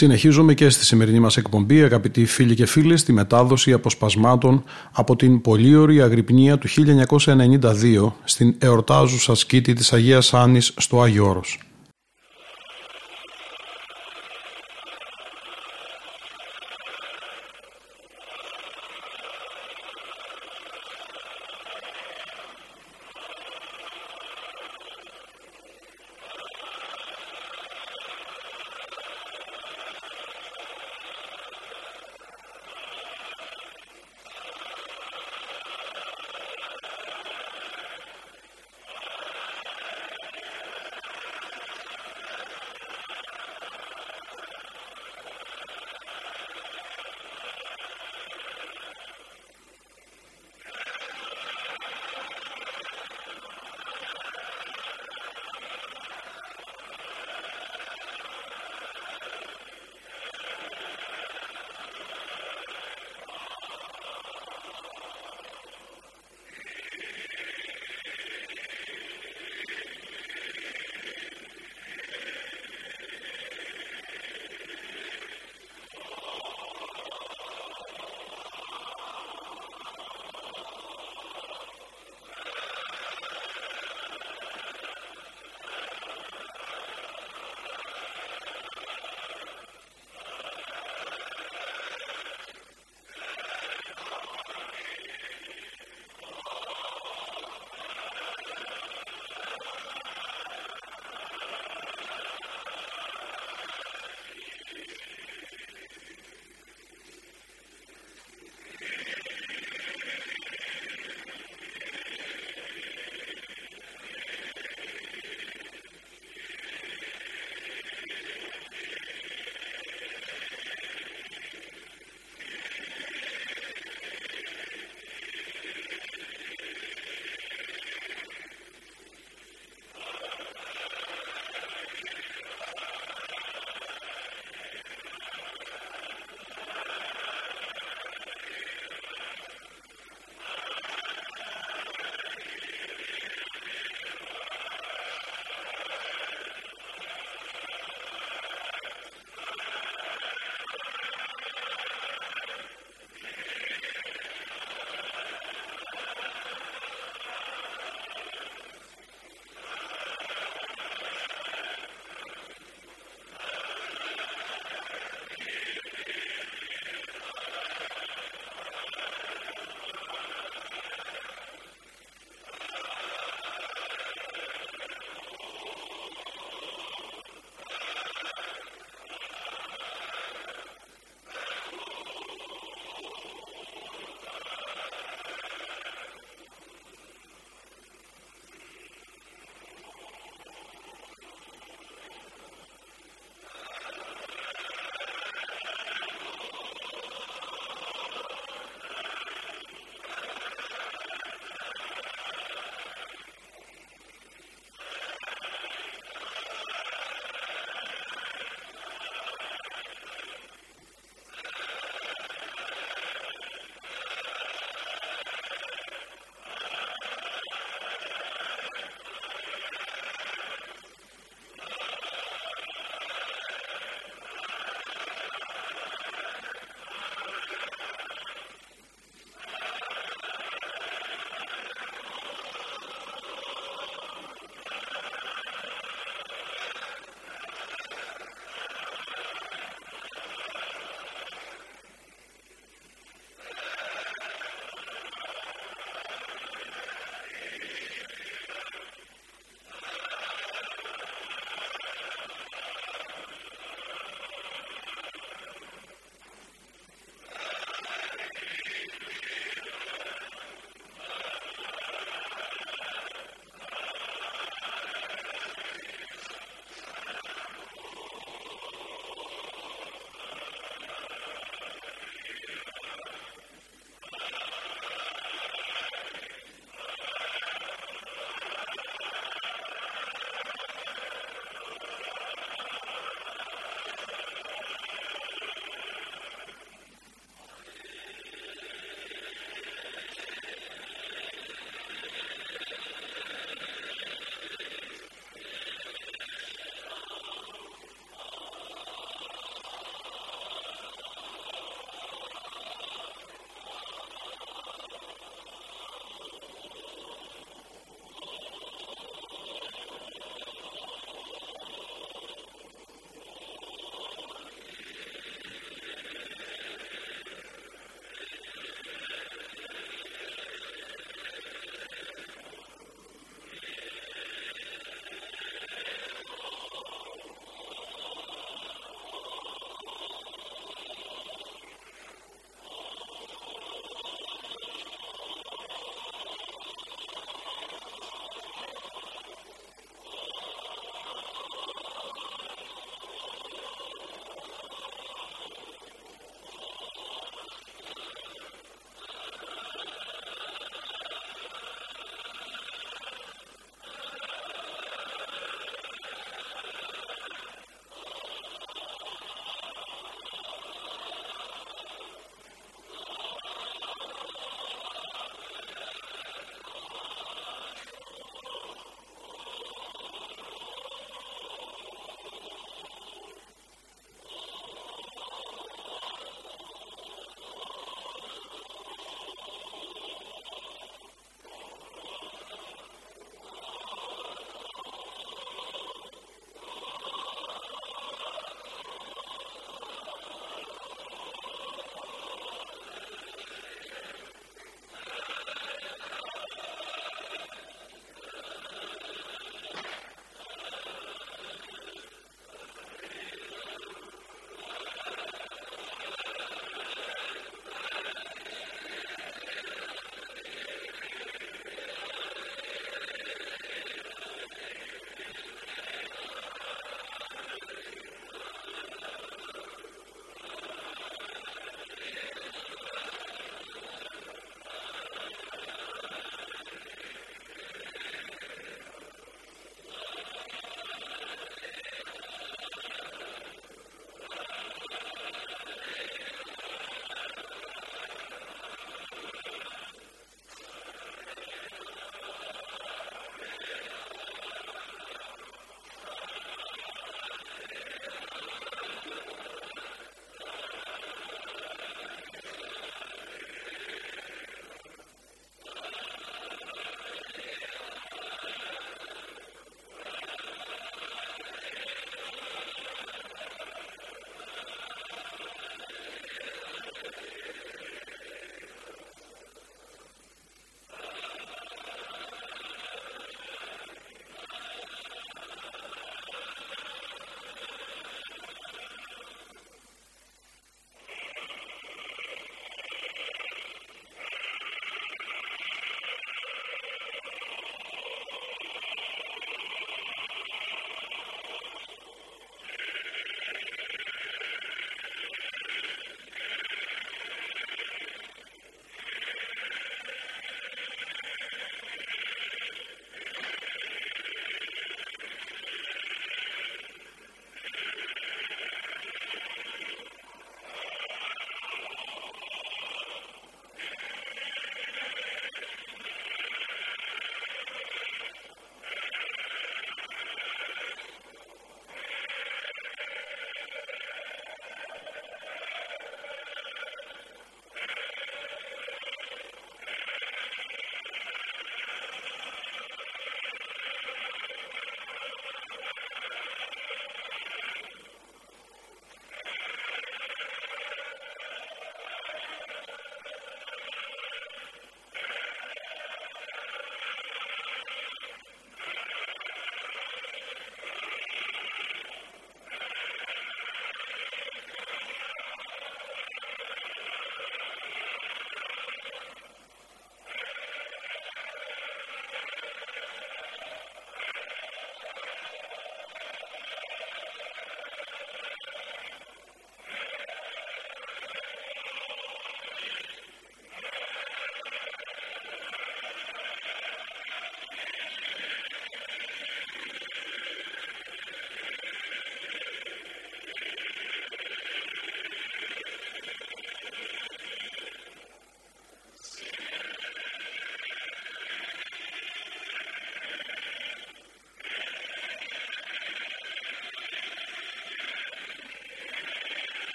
Συνεχίζουμε και στη σημερινή μας εκπομπή, αγαπητοί φίλοι και φίλες, τη μετάδοση αποσπασμάτων από την πολύωρη αγρυπνία του 1992 στην εορτάζουσα σκήτη της Αγίας Άνης στο Άγιο Όρος.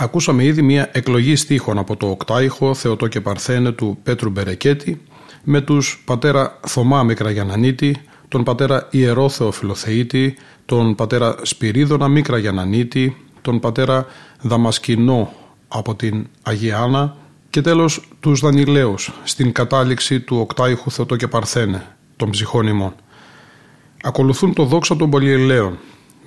Ακούσαμε ήδη μια εκλογή στίχων από το Οκτάηχο Θεοτόκε Παρθένε του Πέτρου Μπερεκέτη με τους πατέρα Θωμά Μικραγιαννανίτη, τον πατέρα Ιερόθεο Φιλοθεΐτη, τον πατέρα Σπυρίδωνα Μικραγιαννανίτη, τον πατέρα Δαμασκηνό από την Αγία Άννα και τέλος τους Δανιηλαίους στην κατάληξη του Οκτάηχου Θεοτόκε Παρθένε, των ψυχών ημών. Ακολουθούν το δόξα των πολυελέων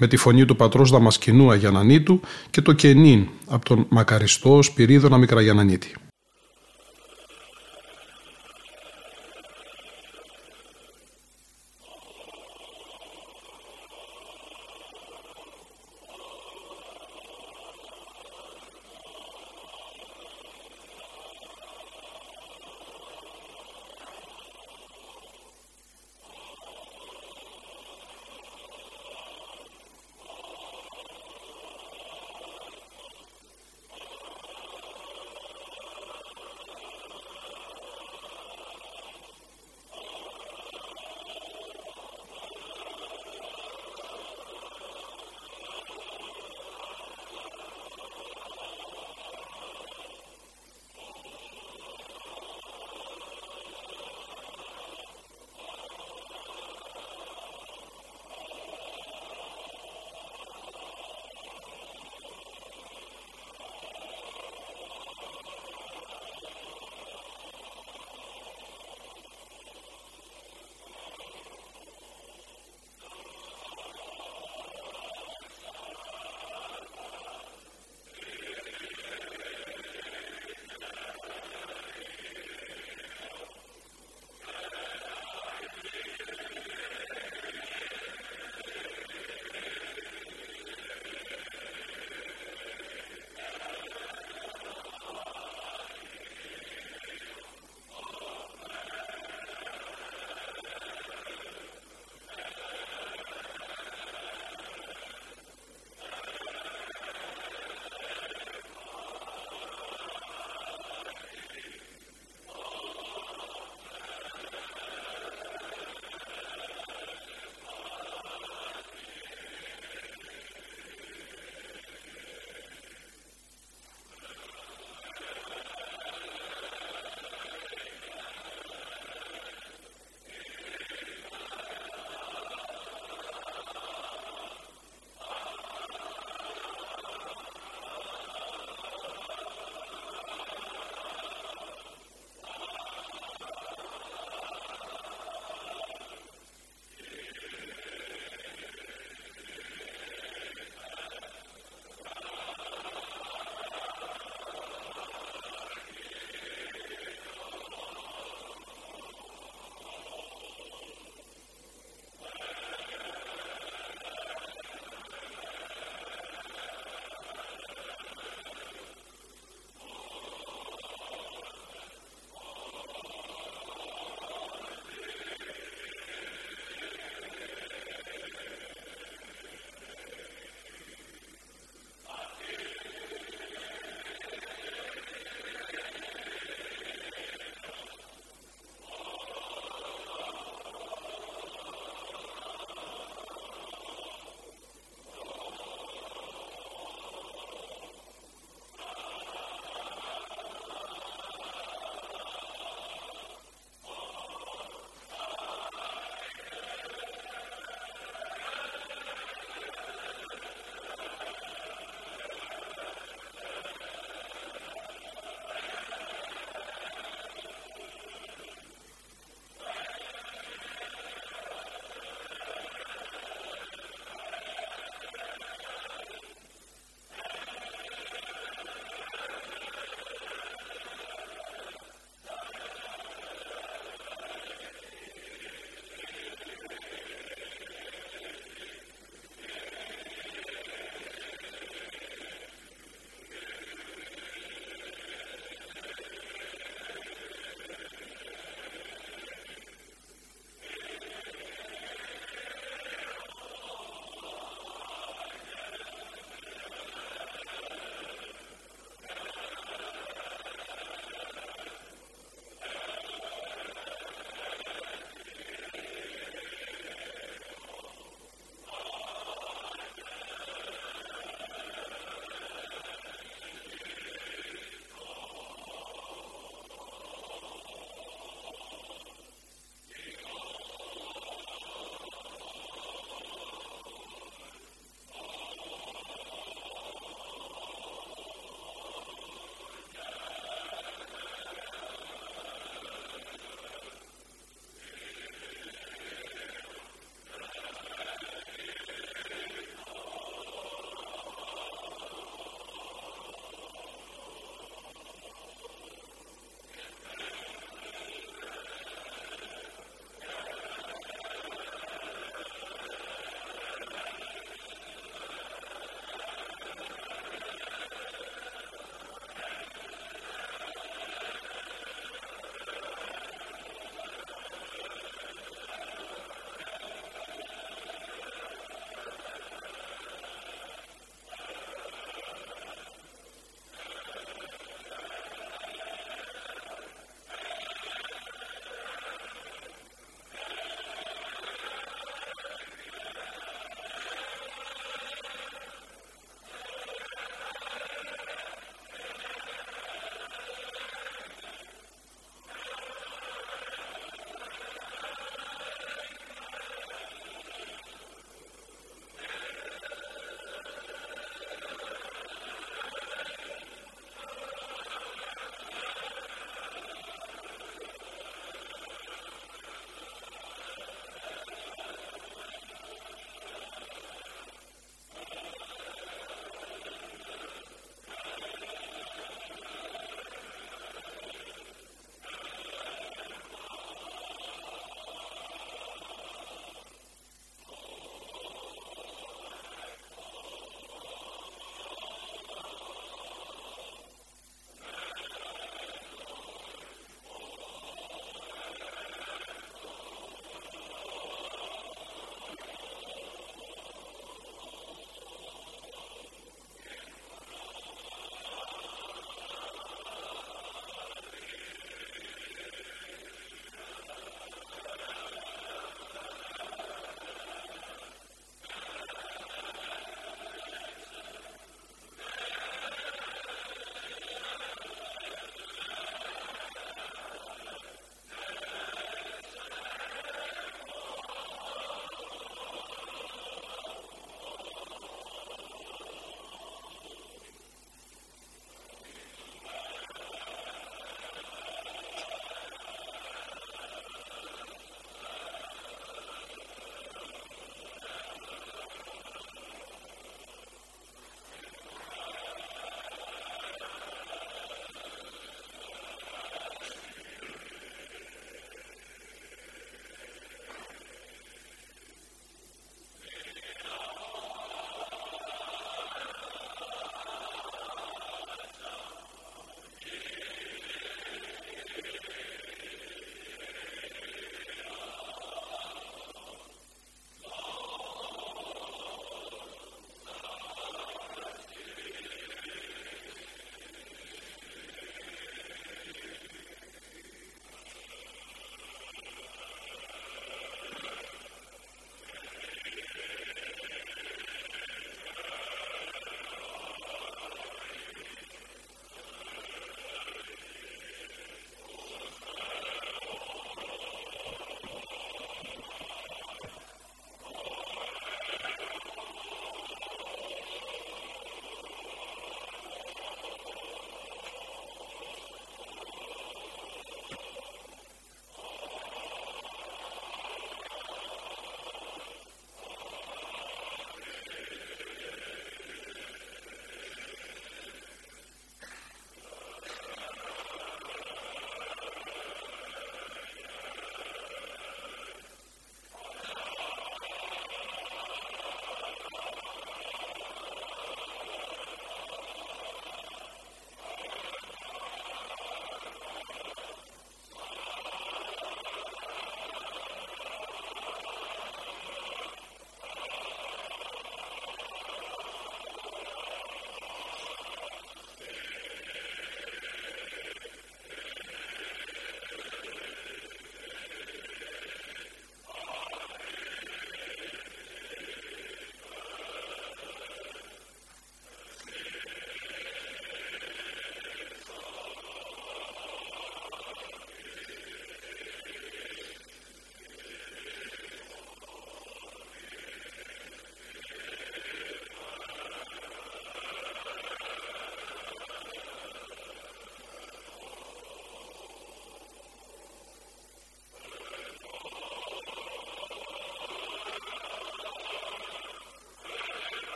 με τη φωνή του πατρός Δαμασκηνού Αγιανανίτου και το κενήν από τον μακαριστό Σπυρίδωνα Μικραγιανανίτη.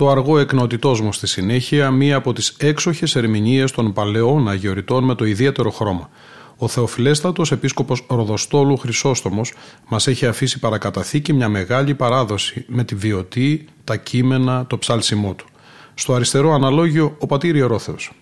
Το αργό εκνοτητός μου στη συνέχεια, μία από τις έξοχες ερμηνείες των παλαιών αγιοριτών με το ιδιαίτερο χρώμα. Ο Θεοφιλέστατος επίσκοπος Ροδοστόλου Χρυσόστομος μας έχει αφήσει παρακαταθήκη μια μεγάλη παράδοση με τη βιωτή, τα κείμενα, το ψάλσιμό του. Στο αριστερό αναλόγιο ο πατήρ Ιερόθεος.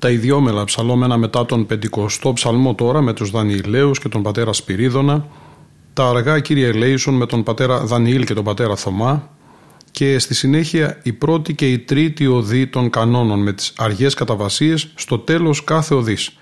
Τα ιδιόμελα ψαλόμενα μετά τον πεντηκοστό ψαλμό τώρα με τους Δανιηλαίους και τον πατέρα Σπυρίδωνα, τα αργά Κύριε Ελέησον με τον πατέρα Δανιήλ και τον πατέρα Θωμά και στη συνέχεια η πρώτη και η τρίτη οδή των κανόνων με τις αργές καταβασίες στο τέλος κάθε οδής.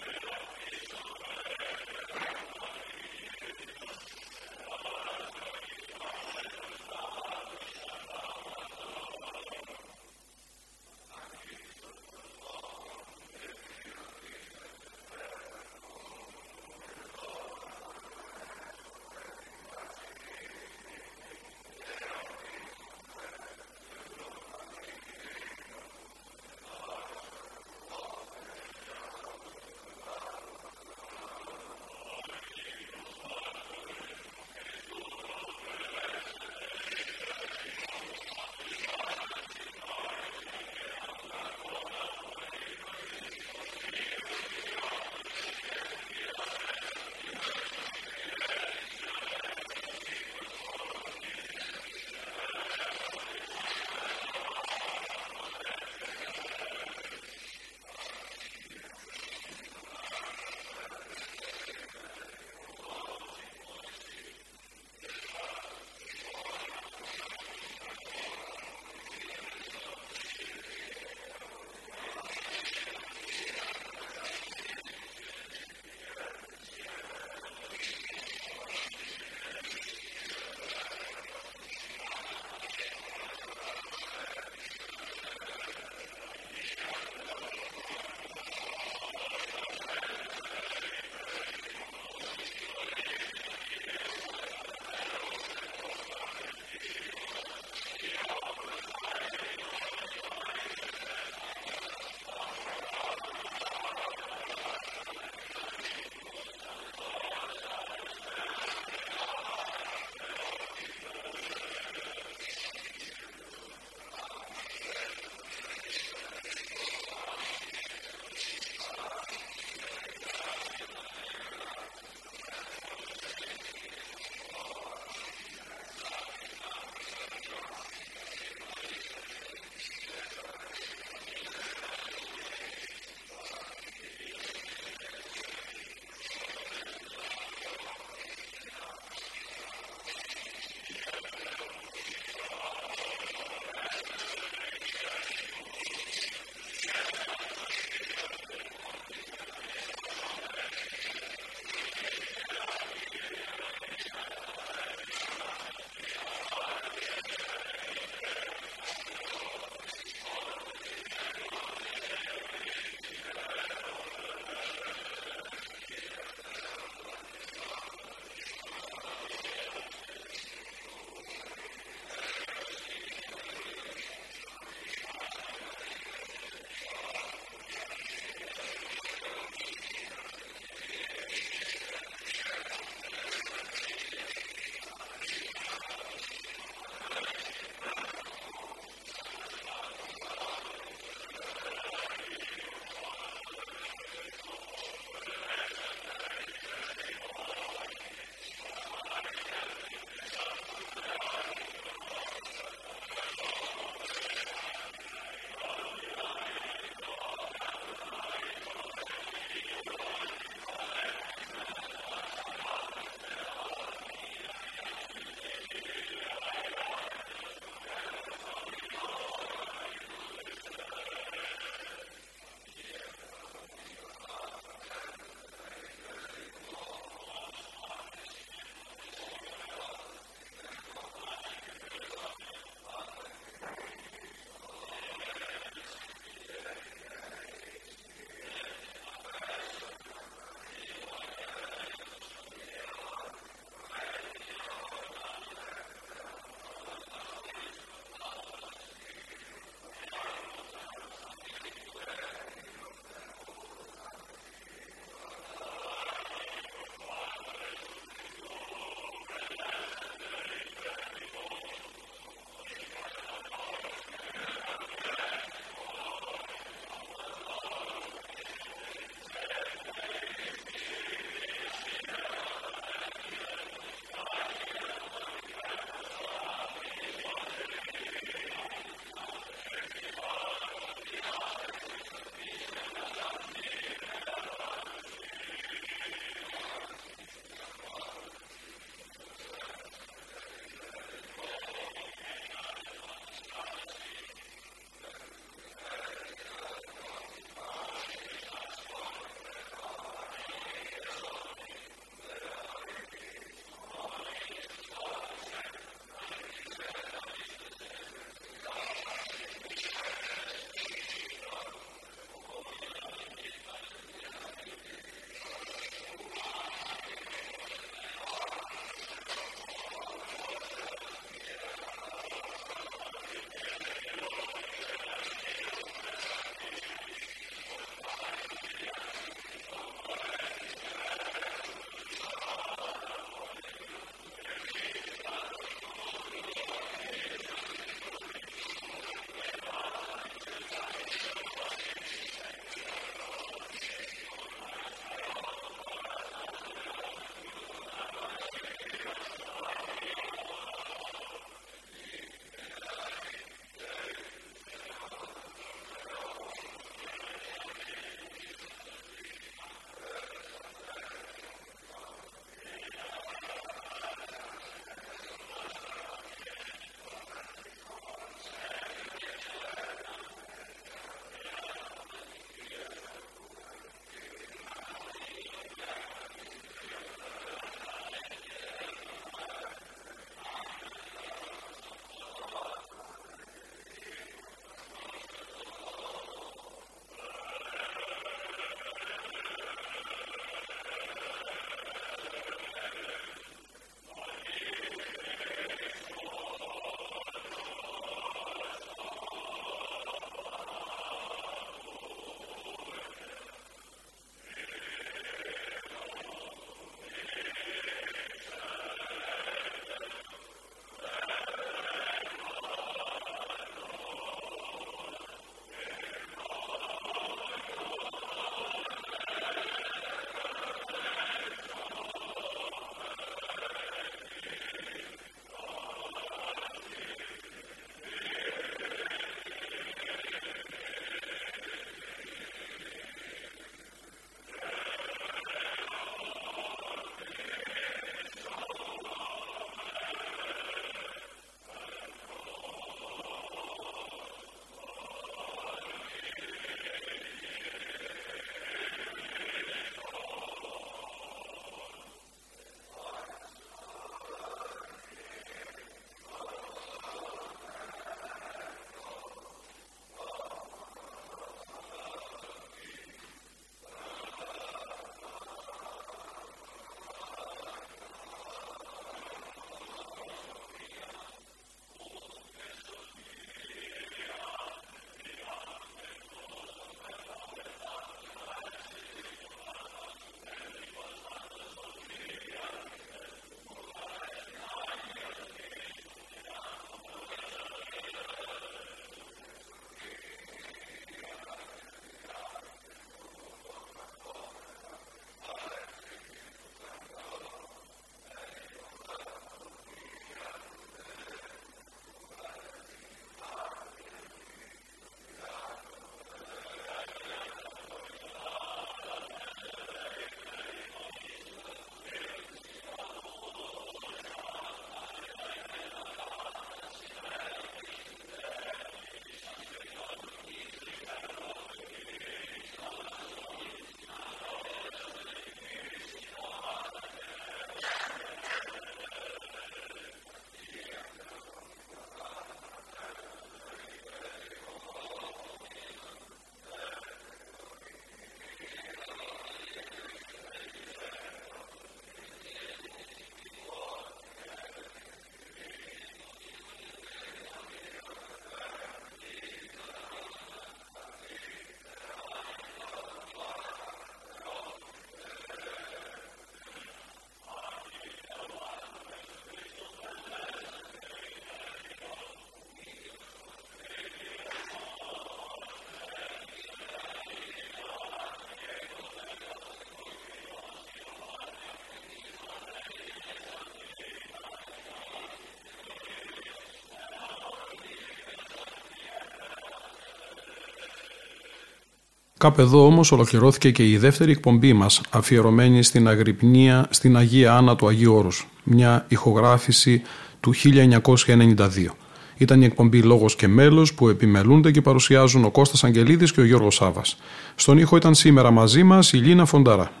Κάπου εδώ όμως ολοκληρώθηκε και η δεύτερη εκπομπή μας αφιερωμένη στην Αγρυπνία στην Αγία Άννα του Αγίου Όρους, μια ηχογράφηση του 1992. Ήταν η εκπομπή Λόγος και Μέλος που επιμελούνται και παρουσιάζουν ο Κώστας Αγγελίδης και ο Γιώργος Σάβας. Στον ήχο ήταν σήμερα μαζί μας η Λίνα Φονταρά.